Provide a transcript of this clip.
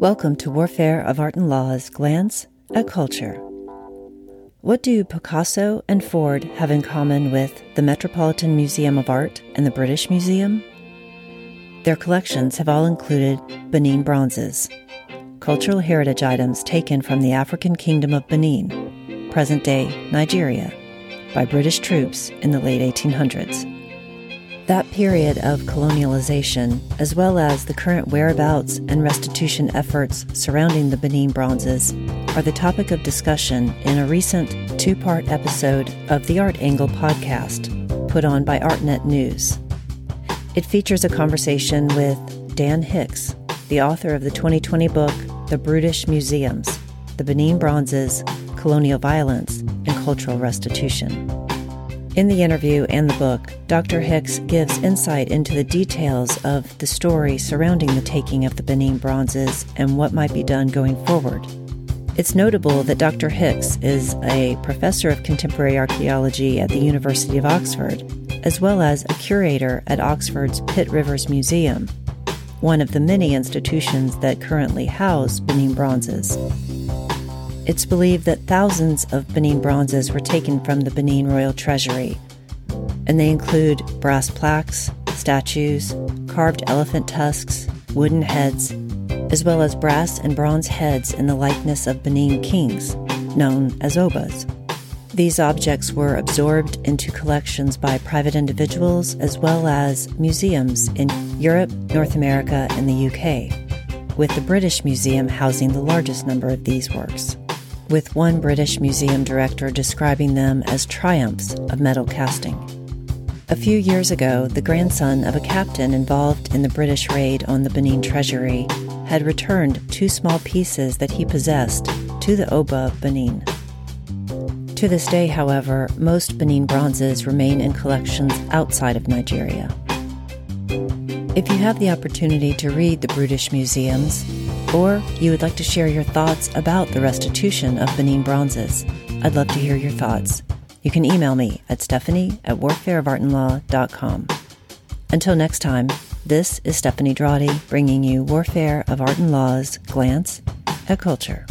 Welcome to Warfare of Art and Law's Glance at Culture. What do Picasso and Ford have in common with the Metropolitan Museum of Art and the British Museum? Their collections have all included Benin bronzes, cultural heritage items taken from the African kingdom of Benin, present day Nigeria, by British troops in the late 1800s. That period of colonialization, as well as the current whereabouts and restitution efforts surrounding the Benin bronzes, are the topic of discussion in a recent two part episode of the Art Angle podcast put on by ArtNet News. It features a conversation with Dan Hicks, the author of the 2020 book The Brutish Museums The Benin Bronzes, Colonial Violence, and Cultural Restitution. In the interview and the book, Dr. Hicks gives insight into the details of the story surrounding the taking of the Benin bronzes and what might be done going forward. It's notable that Dr. Hicks is a professor of contemporary archaeology at the University of Oxford, as well as a curator at Oxford's Pitt Rivers Museum, one of the many institutions that currently house Benin bronzes. It's believed that thousands of Benin bronzes were taken from the Benin Royal Treasury, and they include brass plaques, statues, carved elephant tusks, wooden heads, as well as brass and bronze heads in the likeness of Benin kings, known as obas. These objects were absorbed into collections by private individuals as well as museums in Europe, North America, and the UK, with the British Museum housing the largest number of these works with one British museum director describing them as triumphs of metal casting. A few years ago, the grandson of a captain involved in the British raid on the Benin treasury had returned two small pieces that he possessed to the Oba of Benin. To this day, however, most Benin bronzes remain in collections outside of Nigeria. If you have the opportunity to read the Brutish museums, or you would like to share your thoughts about the restitution of Benin bronzes, I'd love to hear your thoughts. You can email me at stephanie at warfareofartandlaw.com. Until next time, this is Stephanie Drawdy bringing you Warfare of Art and Law's Glance at Culture.